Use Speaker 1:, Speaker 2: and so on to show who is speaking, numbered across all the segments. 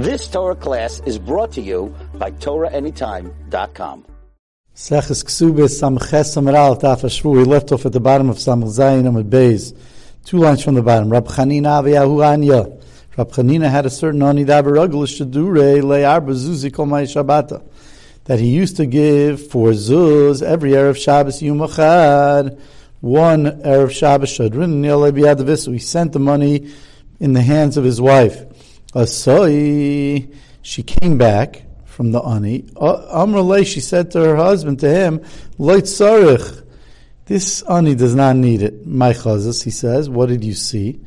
Speaker 1: This Torah class is brought to you by TorahAnytime.com.
Speaker 2: Seches Ksubis. We left off at the bottom of Samach Zayin Amid Beis. Two lines from the bottom. Rab Chanina Aviyahu Anya. Rab Chanina had a certain Ani Dabaragul Shadure Le'ar Bezuzi Kol Mai Shabbata. That he used to give for Zuz every Erev Shabbos Yom Echad. One Erev Shabbos Shadrin Biyad He sent the money in the hands of his wife. Asoi, she came back from the ani. Amrulay, she said to her husband, to him, Loit sarich. This ani does not need it. My chazas, he says. What did you see?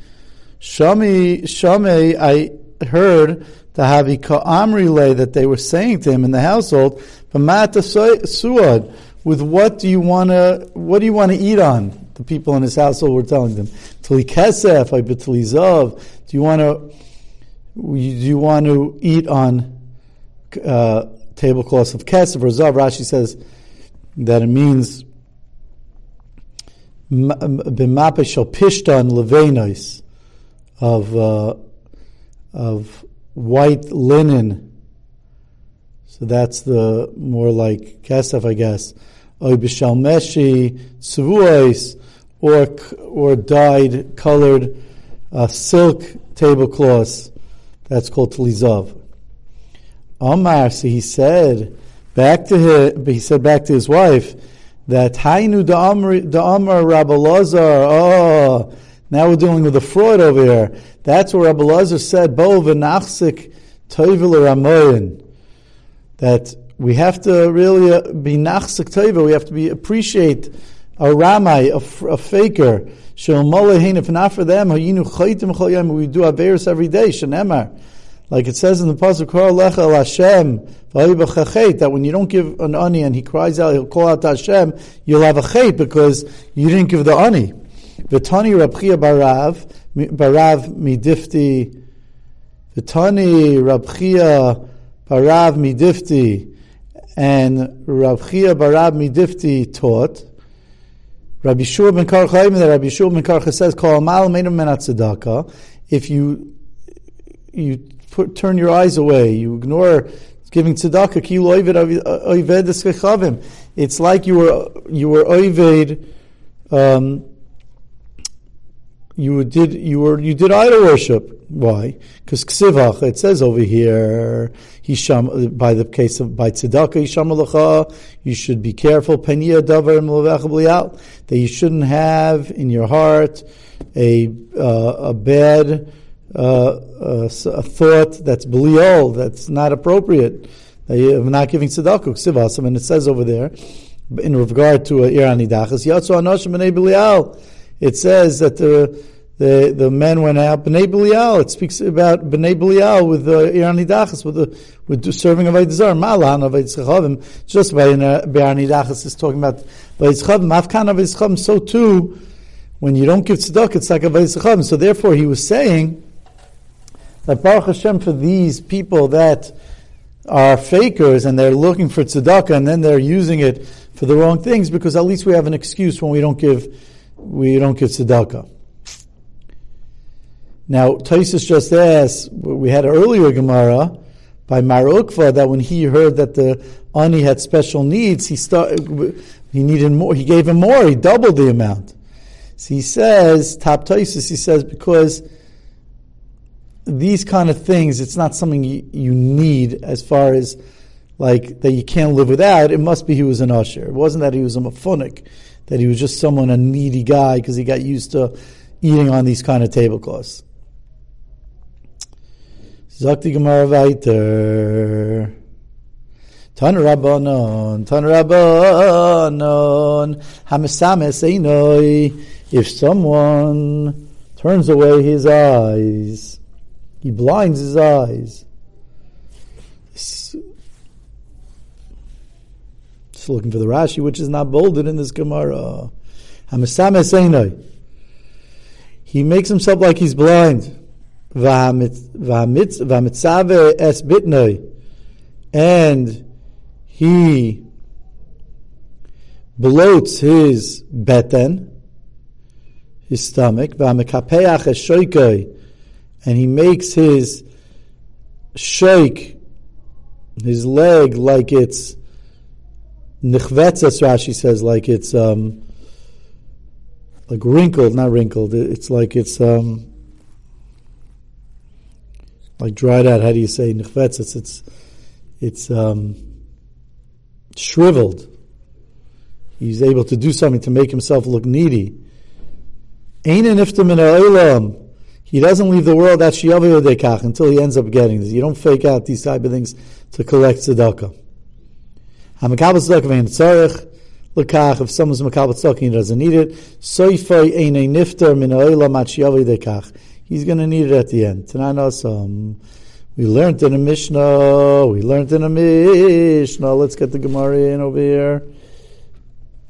Speaker 2: Shami, Shame, I heard the Havika Amrile that they were saying to him in the household, Pamata Suad, with what do you want to, what do you want to eat on? The people in his household were telling them, Tali Kesef, Zav, do you want to, do you want to eat on uh, tablecloths of kesef or zav? Rashi says that it means b'mape shel pishtan levenois of uh, of white linen. So that's the more like kesef, I guess. Oy b'shel meshi tzuvuos or or dyed colored uh, silk tablecloths. That's called Tlizav. Omar, so he said back to his, he said back to his wife that Hainu da Amar Rabbalazar. Oh, now we're dealing with a fraud over here. That's what Rabbalazar said. Bo v'nachsik toivil ramoyin. That we have to really uh, be nachsik toivil. We have to be appreciate a ramai, a, a faker. If not for them, we do Averis every day. Like it says in the pasuk, Lecha Hashem that when you don't give an ani and he cries out, he'll call out to Hashem, you'll have a chait because you didn't give the ani. V'tani Rabchia Barav, Barav midifti, V'tani Rabchia Barav midifti, and Rabchia Barav midifti taught, Rabbi Shua ben Karcha, that Rabbi Shua ben Karcha says, "Kol mal tzedakah." If you you put, turn your eyes away, you ignore giving tzedakah, ki oived It's like you were you were oived. Um, you did you were you did idol worship. Why? Because ksivach it says over here hisham by the case of by tzedakah hisham You should be careful penia davar that you shouldn't have in your heart a uh, a bad uh, a, a thought that's bliol that's not appropriate. That you're not giving tzedakah ksivach. And it says over there in regard to irani dachas yatsu anoshim b'nei It says that the the, the men went out Bnei Belial. It speaks about Bnei Belial with the uh, Irani Dachas, with the with the serving of Eidzar, Malan of Eidzchavim. Just by uh, Irani Dachas is talking about Eidzchavim, Afkan of Eidzchavim. So too, when you don't give tzedakah, it's like a Eidzchavim. So therefore, he was saying that Baruch Hashem for these people that are fakers and they're looking for tzedakah and then they're using it for the wrong things because at least we have an excuse when we don't give we don't give tzedakah. Now, Taisus just asked, we had an earlier Gemara by Mar Ukva that when he heard that the Ani had special needs, he started, he needed more, he gave him more, he doubled the amount. So he says, Top Taisus, he says, because these kind of things, it's not something you, you, need as far as like that you can't live without. It must be he was an usher. It wasn't that he was a mafunik, that he was just someone, a needy guy, because he got used to eating on these kind of tablecloths. Die Gemara weiter. Tan Rabbanon, Tan Rabbanon, Hamisames Einoi. If someone turns away his eyes, he blinds his eyes. Just looking for the Rashi, which is not bolded in this Gemara. He makes himself like he's blind. And he bloats his beten, his stomach, and he makes his shake his leg like it's nichvetzes. Rashi says like it's um, like wrinkled, not wrinkled. It's like it's um, like dried out. How do you say nichvetzes? It's it's um, shriveled. He's able to do something to make himself look needy. Ein in He doesn't leave the world until he ends up getting this. You don't fake out these type of things to collect tzedakah. Hamakabel tzedakah vein tzarech lekach. If someone's makabel tzedakah he doesn't need it, soifay ein nifter min ha'olam at dekach. He's going to need it at the end. Tananasam. We learned in a Mishnah. We learned in a Mishnah. Let's get the Gemara in over here.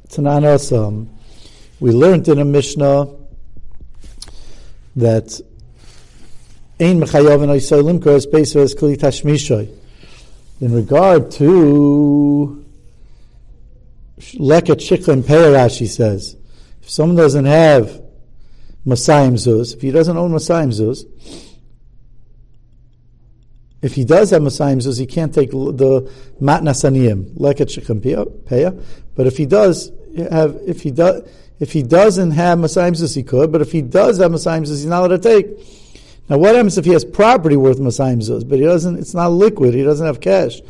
Speaker 2: Tananasam. We learned in a Mishnah that Ein Mechayav and Oisolim Kores Beisves Kli Tashmishoy. In regard to Leket and Peyarash, says, if someone doesn't have Masayim Zuz, if he doesn't own Masayim Zuz, if he does have Masayim Zuz, he can't take the Matnasaniyim, Leket Shikla Peya, but if he does have, if he does, if he doesn't have Masayim Zuz, he could, but if he does have Masayim Zuz, he's not allowed to take. Now, what happens if he has property worth Masayim Zuz, but he doesn't, it's not liquid, he doesn't have cash?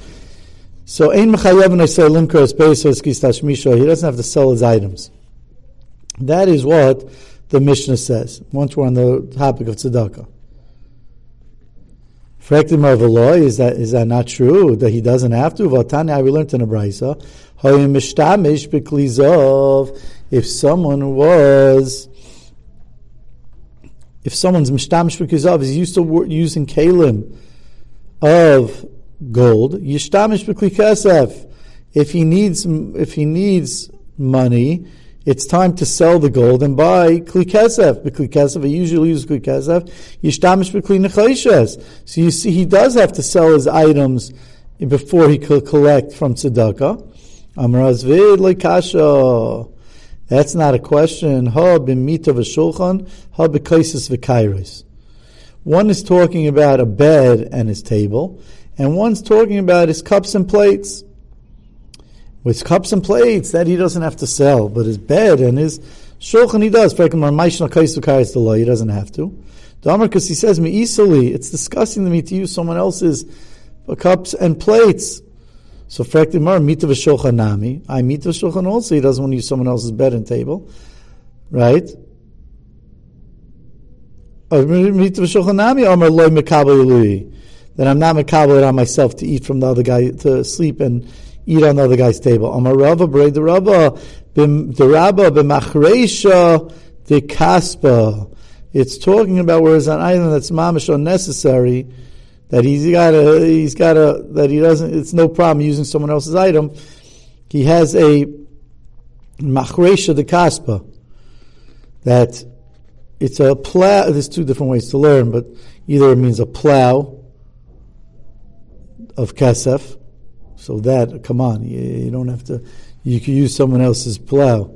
Speaker 2: So, Ein Mechayev I say Limker Misha, he doesn't have to sell his items. That is what the Mishnah says, once we're on the topic of tzedakah. Frektim of law, is that, is that not true? That he doesn't have to? Vatani, we learned in a brisa, if someone was if someone's mishtamish b'kizav is used to using kalim of gold, yishtamish b'kli If he needs, if he needs money, it's time to sell the gold and buy kli kesef. B'kli kesef, he usually use kli kesef. Yishtamish b'kli nechayishes. So you see, he does have to sell his items before he could collect from tzedakah. Amrazvid lekasha. That's not a question. Ha b'mita v'shulchan, ha b'kaisis v'kairis. One is talking about a bed and his table, and one's talking about his cups and plates. With cups and plates, that he doesn't have to sell, but his bed and his shulchan he does. He doesn't have to. because he says, me easily, it's disgusting to me to use someone else's cups and plates. So Frektimar, mita v'shulchan nami. I mita v'shulchan also, he doesn't want to use someone else's bed and table. Right? Mita v'shulchan nami, Amar loy Then I'm not mekabel on myself to eat from the other guy, to sleep and eat on the other guy's table. Amar Rava, braid the Rava, the Rabba, b'machreisha, the kaspa. It's talking about where it's an item that's mamish unnecessary, that he's got a he's got a that he doesn't it's no problem using someone else's item. He has a machresha the kaspa that it's a plow. There's two different ways to learn, but either it means a plow of kesef. So that come on, you, you don't have to. You could use someone else's plow.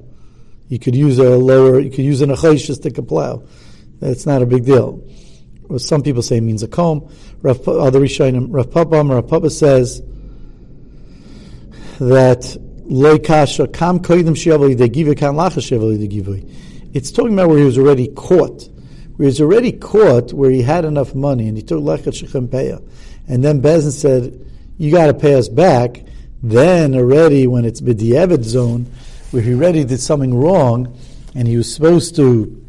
Speaker 2: You could use a lower. You could use an achayish to stick a plow. That's not a big deal some people say it means a comb. Rav, other Rishonim, Rav Papa, Rav Papa says that loikasha kam koidim shiavali de givu kan lacha shiavali de givu. It's talking about where he was already caught. Where he was already caught, where he had enough money, and he took lechat shechem peya. And then Bezin said, you got to pay us back. Then already, when it's b'diavad zone, where he already did something wrong, and he was supposed to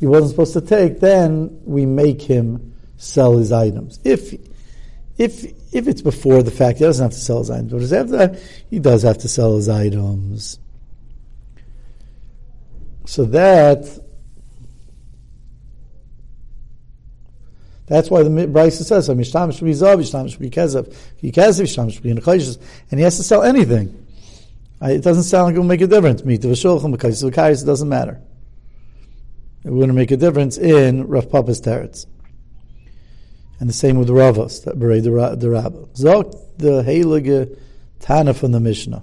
Speaker 2: he wasn't supposed to take, then we make him sell his items. If if if it's before the fact, he doesn't have to sell his items. But that, he does have to sell his items. So that that's why the Bryce says, "Mishtam should be zav, mishtam should be kezev, kezev, mishtam should be and he has to sell anything. It doesn't sound like it will make a difference. Meet the v'shulchan because it doesn't matter. It wouldn't make a difference in Rav Papa's teretz. And the same with Ravos, that Berei the Rabbah. Zok the Heilige Tana from the Mishnah.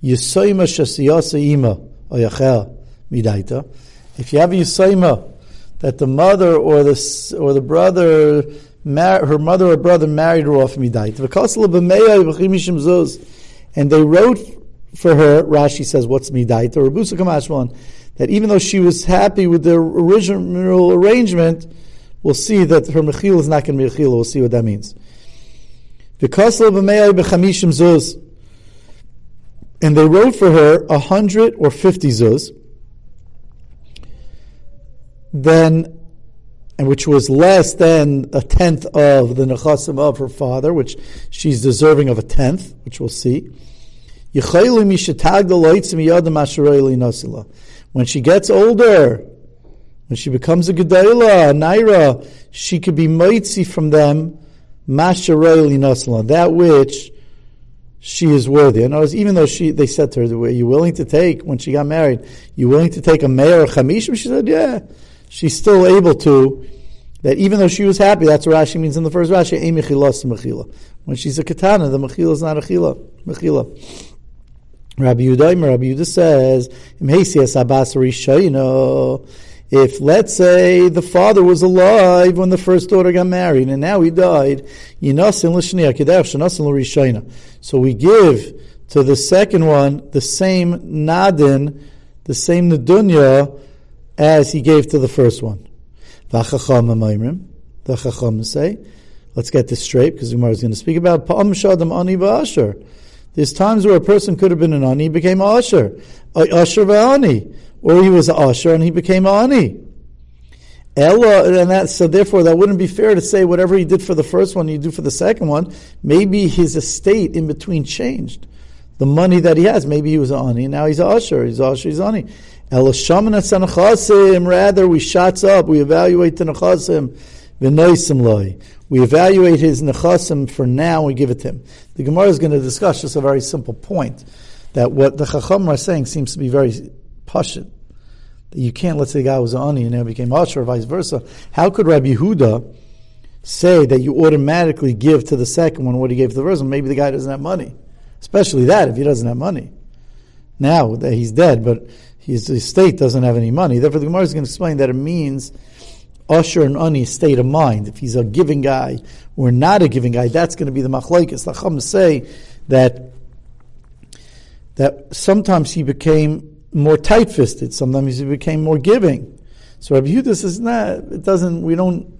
Speaker 2: Yisoima shasiyasa ima oyachel midaita. If you have a Yisoima, that the mother or the or the brother mar- her mother or brother married her off midait. And they wrote for her, Rashi says, what's midait, or Rabusa Kamashmalan, that even though she was happy with the original arrangement, we'll see that her mechila is not going to be mechila. We'll see what that means. And they wrote for her a hundred or fifty zuz. Then and which was less than a tenth of the nechasim of her father, which she's deserving of a tenth, which we'll see. When she gets older, when she becomes a gedayla, a naira, she could be mitzi from them, that which she is worthy. Other words, even though she, they said to her, "Were you willing to take when she got married? You willing to take a mayor or chamishim?" She said, "Yeah." She's still able to, that even though she was happy, that's what Rashi means in the first Rashi, mechila. When she's a katana, the mechila is not a chila, mechila. Rabbi Yudaim, Rabbi Yudah says, if let's say the father was alive when the first daughter got married and now he died, so we give to the second one the same nadin, the same nadunya as he gave to the first one. The Chacham say, let's get this straight because Umar is going to speak about Pa'am Shadam Ani Ba'asher. There's times where a person could have been an Ani, became Asher. Asher Va'ani. Or he was an Asher and he became Ani. Ella, and that, so therefore that wouldn't be fair to say whatever he did for the first one, you do for the second one. Maybe his estate in between changed. The money that he has, maybe he was an Ani, now he's an Asher, he's Asher, he's Ani. Rather, we shots up, we evaluate the nechasim, loy. We evaluate his nechasim for now, we give it to him. The Gemara is going to discuss just a very simple point, that what the Chacham are saying seems to be very pashit. That you can't, let's say the guy was an ani and now became asher, or vice versa. How could Rabbi Huda say that you automatically give to the second one what he gave to the first one? Maybe the guy doesn't have money. Especially that, if he doesn't have money. Now that he's dead, but his estate doesn't have any money. Therefore, the Gemara is going to explain that it means usher and ani state of mind. If he's a giving guy or not a giving guy, that's going to be the machlokes. The Chum say that that sometimes he became more tight-fisted. Sometimes he became more giving. So Rabbi Yehuda says, "Nah, it doesn't. We don't.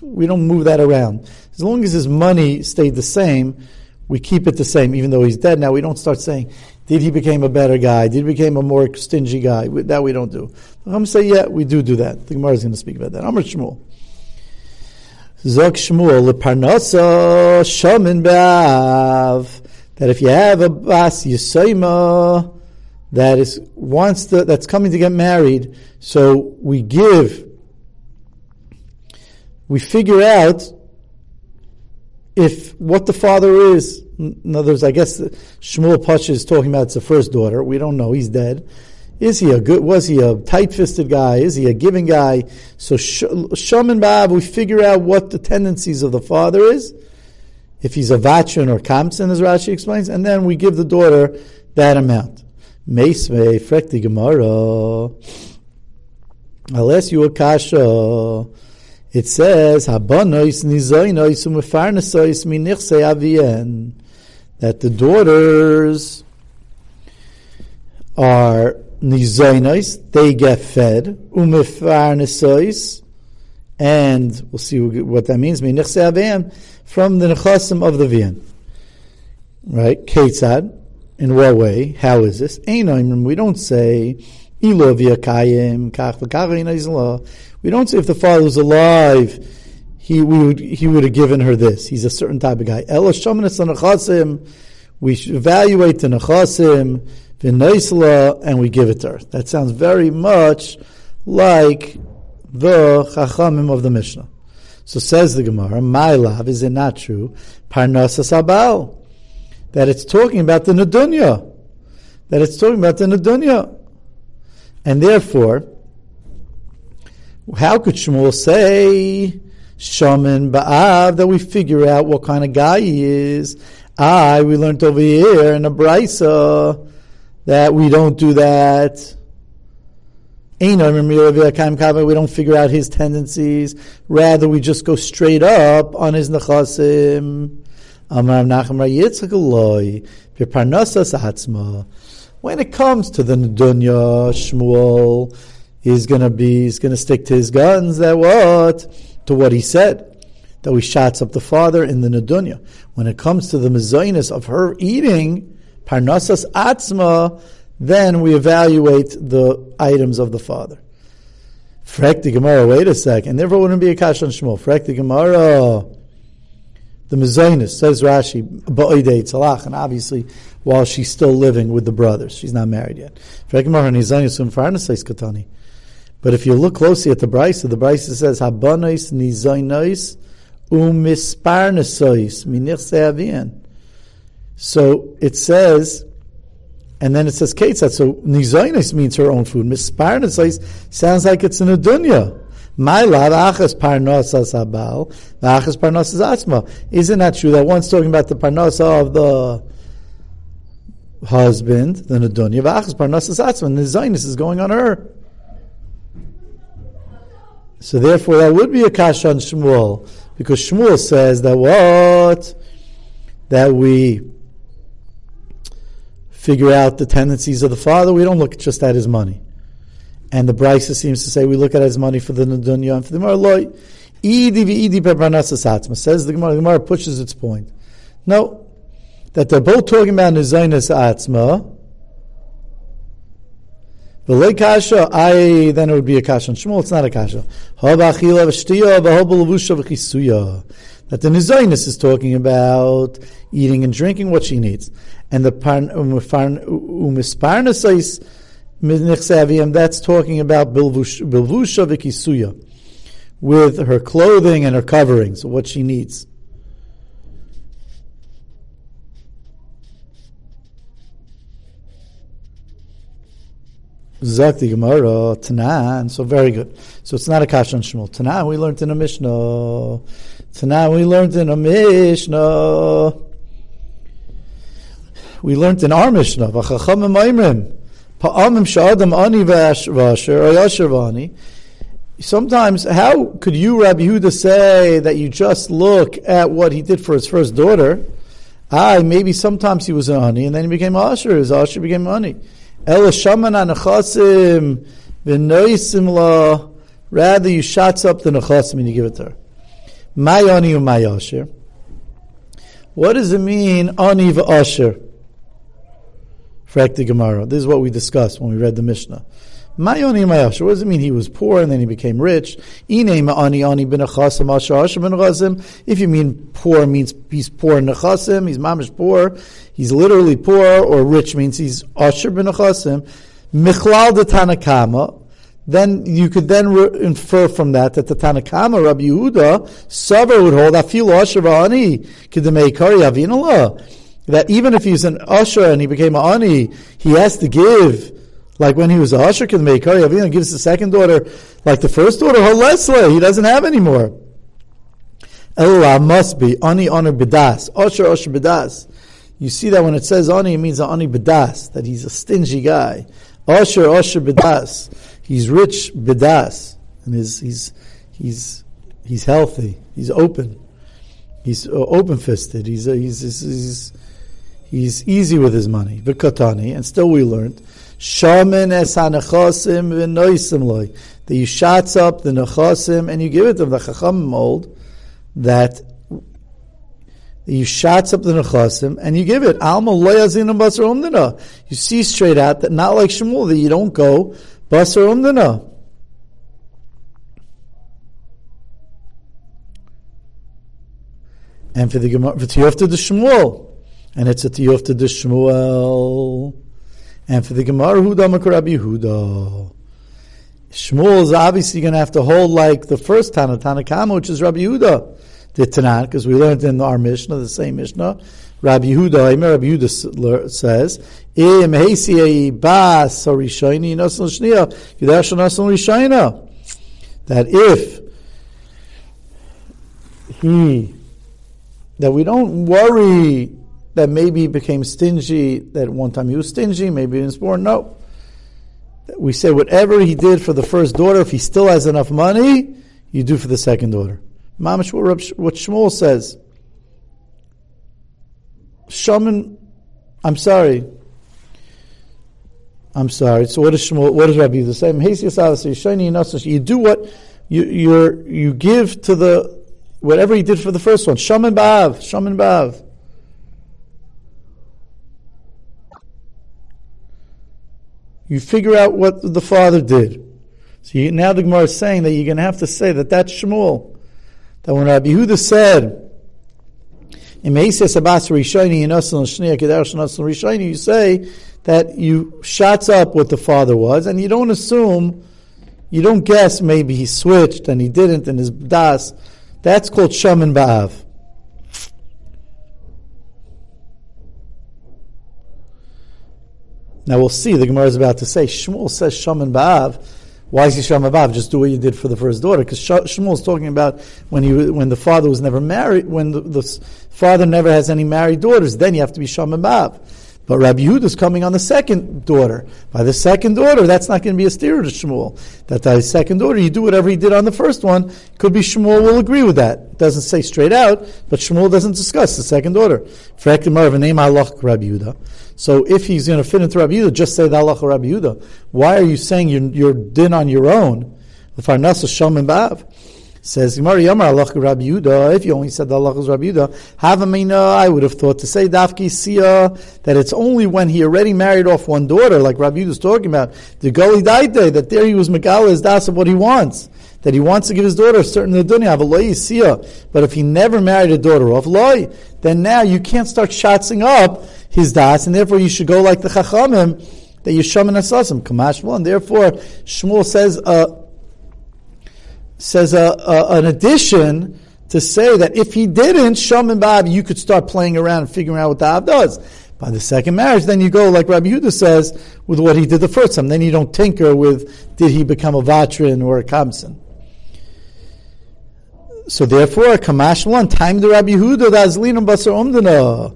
Speaker 2: We don't move that around. As long as his money stayed the same." we keep it the same, even though he's dead now. We don't start saying, did he become a better guy? Did he become a more stingy guy? That we don't do. I'm say, yeah, we do do that. The Gemara is going to speak about that. Amr Shmuel. Zok Shmuel, leparnasa shamin ba'av. That if you have a bas yisoima that is wants to, that's coming to get married, so we give, we figure out if what the father is, in other words, I guess Shmuel Pash is talking about it's the first daughter. We don't know. He's dead. Is he a good? Was he a tight-fisted guy? Is he a giving guy? So Shom and Bab, we figure out what the tendencies of the father is. If he's a Vachin or Kamsin, as Rashi explains, and then we give the daughter that amount. Meisve frekti Gemara. Unless you a kasha it says that the daughters are nizoinois, they get fed umefarnesois, and we'll see what that means. Minichse avien from the nechasim of the vien, right? Ketzad. In what way? How is this? Einoim. We don't say we don't say if the father was alive, he would he would have given her this. He's a certain type of guy. We evaluate the nechasim, and we give it to her. That sounds very much like the chachamim of the Mishnah. So says the Gemara, my love, is it not true? Parnasas abal. That it's talking about the Nadunya. That it's talking about the Nadunya. And therefore, how could Shmuel say Shaman Ba'av that we figure out what kind of guy he is? I we learned over here in a brisa that we don't do that. We don't figure out his tendencies. Rather, we just go straight up on his nechasim. When it comes to the Nedunya, Shmuel is going to be, he's going to stick to his guns that what? To what he said. That we shots up the father in the Nedunya. When it comes to the mezainis of her eating, Parnasas Atzma, then we evaluate the items of the father. Frek the Gemara, wait a second. There wouldn't be a kash on Shmuel. The Gemara. The Mezainis, says Rashi, Ba'idei Tzalach, and obviously while she's still living with the brothers. She's not married yet. But if you look closely at the Brisa, the Brisa says, Habanais nizainis umisparnasois minich So it says, and then it says Ketzat. So nizainis means her own food. Misparnasois sounds like it's an a dunya. My love, achas parnosas abal, achas parnosas atzma. Isn't that true? That one's talking about the parnosa of the husband, the nedunya, v'achas parnosas atzma. The zainis is going on her. So therefore, that would be a kash on Shmuel, because Shmuel says that what that we figure out the tendencies of the father. We don't look just at his money. And the Brisa seems to say we look at his money for the Nadunya and for the Gemara. Says the Gemara, the Gemara pushes its point. No, that they're both talking about Nizainis Atzma. V'lei kasha, I then it would be a kasha. Shmuel, it's not a kasha. That the Nizainis is talking about eating and drinking what she needs. And the umisparnasais that's talking about bilvusha vikisuya, with her clothing and her coverings, what she needs. Zakti Gemara Tanan. So very good. So it's not a kash on Shmuel. Tanan we learned in a Mishnah. Tanan we learned in a Mishnah. We learned in our Mishnah. V'chacham. Sometimes, how could you, Rabbi Huda, say that you just look at what he did for his first daughter? Ah, maybe sometimes he was an ani, and then he became Asher. His Asher became ani. Rather, you shots up the nechasim and you give it to her. My ani my Asher. What does it mean, ani v'asher? Frak Gemara. This is what we discussed when we read the Mishnah. Mayoni. What does it mean he was poor and then he became rich? If you mean poor means he's poor nechasim, he's mamish poor, he's literally poor, or rich means he's asher ben nechasim. Michlal de Tanakama. Then you could then re- infer from that that the Tanakama Rabbi Yehuda Savar would hold afil asher v'ani kidemei kari avinallah that even if he's an usher and he became an ani, he has to give, like when he was a usher, can make Avina gives the second daughter, like the first daughter, Halesle, he doesn't have anymore. Elah must be ani honor bidas, usher usher bidas. You see that when it says ani, it means an ani bidas, that he's a stingy guy. Usher usher bidas, he's rich bidas, and he's he's he's he's healthy, he's open, he's uh, open fisted, he's, uh, he's, he's, he's He's easy with his money. V'katani, and still we learned, shaman es hanechasim v'noisim loy. That you shots up the nechasim and you give it to them. The chacham mold that you shots up the nechasim and you give it. Alma loyazin basar umdana. You see straight out that not like Shmuel that you don't go basar umdana. And for the Gemara, for the Shmuel, and it's a tiyuf to the Shmuel. And for the Gemara, Huda Rabbi Huda. Shmuel is obviously going to have to hold like the first Tana, Tanakama, which is Rabbi Yehuda. The Tanan, because we learned in our Mishnah, the same Mishnah, Rabbi Yehuda, Rabbi Yehuda says, Im. That if he, that we don't worry that maybe became stingy, that one time he was stingy, maybe he was born. No. we say whatever he did for the first daughter, if he still has enough money, you do for the second daughter. What Shmuel says. Shaman, I'm sorry. I'm sorry. So what does Shmuel, what does Rabbi Yehuda say? You do what you you you give to the whatever he did for the first one. Shaman ba'av, shaman ba'av. You figure out what the father did. So you, now the Gemara is saying that you're going to have to say that that's Shmuel. That when Rabbi Yehuda said, in and you say that you shots up what the father was, and you don't assume, you don't guess maybe he switched and he didn't in his das. That's called Shaman Ba'av. Now we'll see. The Gemara is about to say Shmuel says Shaman Ba'av. Why is he Shaman Ba'av? Just do what you did for the first daughter. Because Shmuel is talking about when he when the father was never married, when the, the father never has any married daughters, then you have to be Shaman Ba'av. But Rabbi Yehuda is coming on the second daughter. By the second daughter, that's not going to be a steer to Shmuel. That the second daughter, you do whatever he did on the first one. Could be Shmuel will agree with that. It Doesn't say straight out, but Shmuel doesn't discuss the second daughter. name Rabbi Yehuda. So if he's going to fit into Rabbi Yehuda, just say the halacha Rabbi Yehuda. Why are you saying you're, you're din on your own? The farnasa shom and bav. Says Gemara Yamar Allah Rabbi Yuda. If you only said the Allah is Rabbi Yuda, Havamina, I would have thought to say Dafki Sia that it's only when he already married off one daughter, like Rabbi Yuda is talking about, the Goli Daite, that there he was Megala is das of what he wants. That he wants to give his daughter a certain a loy sia. But if he never married a daughter off loy, then now you can't start shatzing up his das, and therefore you should go like the Chachamim that you shaman asasim kamash and therefore Shmuel says uh, says a, a, an addition to say that if he didn't, Shom and you could start playing around and figuring out what the Ab does. By the second marriage, then you go, like Rabbi Yehuda says, with what he did the first time. Then you don't tinker with, did he become a Vatrin or a Kamsin? So therefore, Kamash one time the Rabbi Yehuda, the Azlinum Basar Umdana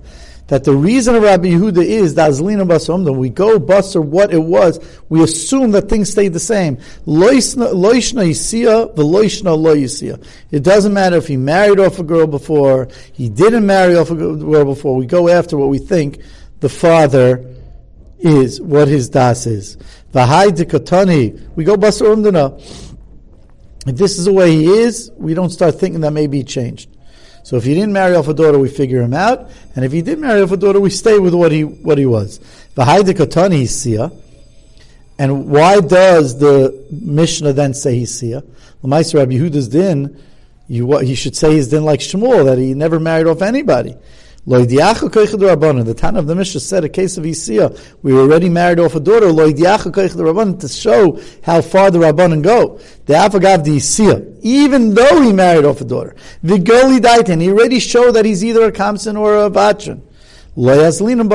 Speaker 2: that the reason of Rabbi Yehuda is that Azlina Basomda, we go Basar what it was, we assume that things stayed the same. Loishna Yisiya, Veloishna Lo Yisiya. It doesn't matter if he married off a girl before, he didn't marry off a girl before, we go after what we think the father is, what his das is. Vahai Dikatani, we go Basar Umdana. If this is the way he is, we don't start thinking that maybe he changed. So if he didn't marry off a daughter, we figure him out, and if he did marry off a daughter, we stay with what he what he was. V'haydikotani sia. And why does the Mishnah then say he's sia? L'maiser Rabbi Yehuda's din, you, he should say he's din like Shmuel, that he never married off anybody. The Tan of the Mishnah said a case of Isia. We were already married off a daughter. To show how far the Rabbanan go. The Afagav the Isia. Even though he married off a daughter. The Daitan. He already showed that he's either a Kamsin or a Bachan. We don't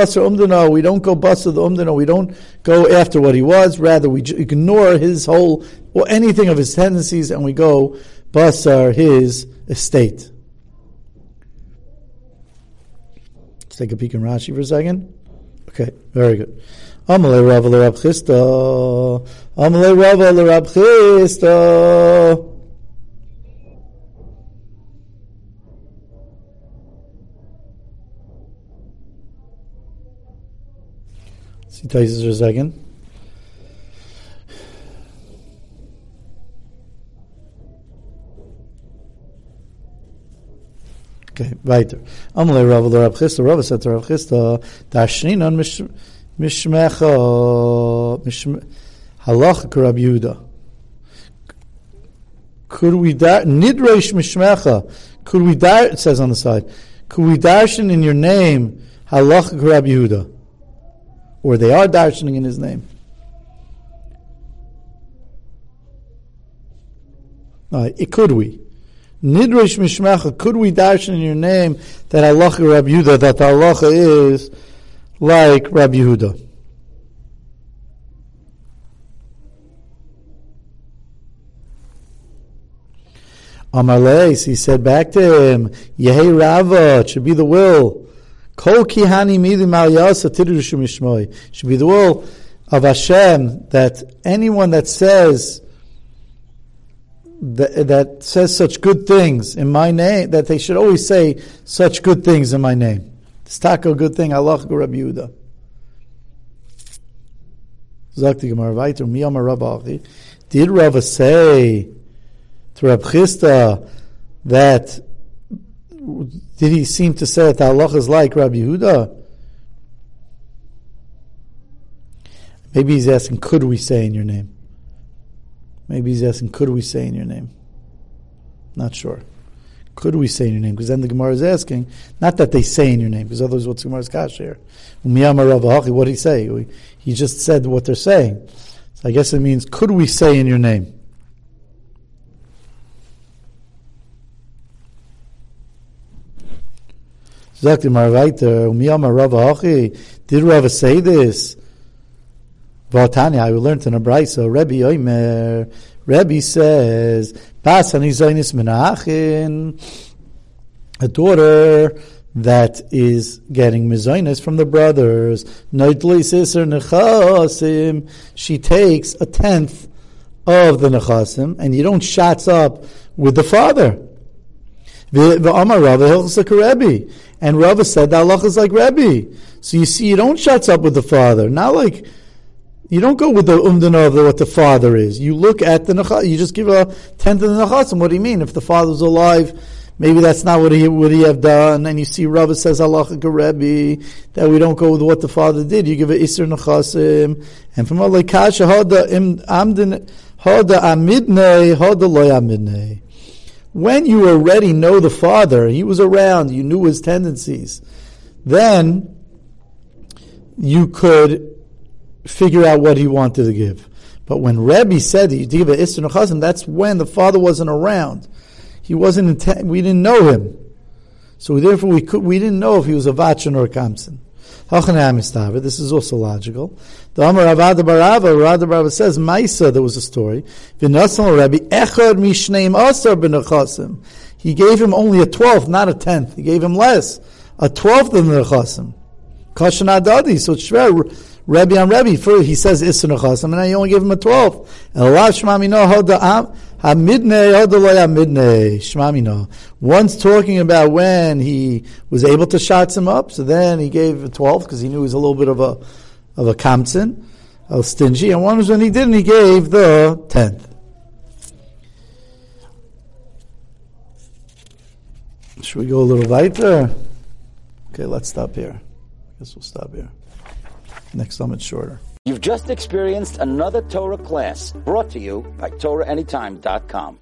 Speaker 2: go basar the umdana. We don't go after what he was. Rather, we ignore his whole or anything of his tendencies, and we go basar his estate. Take a peek in Rashi for a second. Okay, very good. Amalei Rava l'Rab Chisda. Amalei Rava l'Rab Chisda. See Taisus for a second. Okay, weiter. Amalei Rav the Rav Chisda. Rav said to Rav Chisda, "Dashnin on mishmecha halacha Rav Yehuda." Could we dar nidreish mishmecha? Could we? It says on the side. Could we darshan in your name halacha Rav Yehuda? Or they are darshaning in his name. Uh, it could we? Nidrish Mishmecha, could we dash in your name that Allah Rabbi Yehuda, that Allah is like Rabbi Yehuda? Amalei, he said back to him, Yehi Rava, it should be the will. Kol kihani yasa tirushum Should be the will of Hashem that anyone that says that, that says such good things in my name, that they should always say such good things in my name. Stako good thing, Allah Rabbi Yehuda. Did Rava say to Rab Chisda that did he seem to say that Allah is like Rabbi Yehuda? Maybe he's asking, could we say in your name? Maybe he's asking, could we say in your name? Not sure. Could we say in your name? Because then the Gemara is asking, not that they say in your name, because otherwise what's Gemara's kash here? What did he say? He just said what they're saying. So I guess it means, could we say in your name? Did Rava say this? Vatanya, I learned in a brisa, Rebbe Oimer, Rebbe says, Pasani Zainis Menachin, a daughter that is getting mezainis from the brothers. She takes a tenth of the nechasim, and you don't shots up with the father. The Amar Rava Hilchasak Rebbe, And Rava said that Allah is like Rebbe. So you see, you don't shut up with the father. Not like you don't go with the umdana of what the father is. You look at the nachas. You just give a tenth of the nachasim. What do you mean? If the father's alive, maybe that's not what he would he have done. And you see, Rava says Allah Rebbe that we don't go with what the father did. You give a iser nachasim. And from Allah kasha hada amdin hada amidnei hada loy amidnei when you already know the father, he was around, you knew his tendencies, then you could figure out what he wanted to give. But when Rebbe said that give a that's when the father wasn't around. He wasn't. we didn't know him, so therefore we could. We didn't know if he was a Vachin or a Kamsin. This is also logical. The Amar Ravada Barava, Ravada Barava says, Maisa, there was a story. Rabbi, Echad Mishneim Asar Benachasim. He gave him only a twelfth, not a tenth. He gave him less. A twelfth of the Nechasim. Kashan Adadi, so it's. Rebbe on Rebbe, for he says Isra Nechasim, and I only gave him a twelfth. Elav Shmamino Hoda Hamidne Shmamino. Once talking about when he was able to shots him up, so then he gave a twelfth because he knew he was a little bit of a of a kamtzin, a stingy, and one was when he didn't, he gave the tenth. Should we go a little weiter? Okay, let's stop here. I guess we'll stop here. Next time it's shorter.
Speaker 1: You've just experienced another Torah class brought to you by TorahAnytime.com.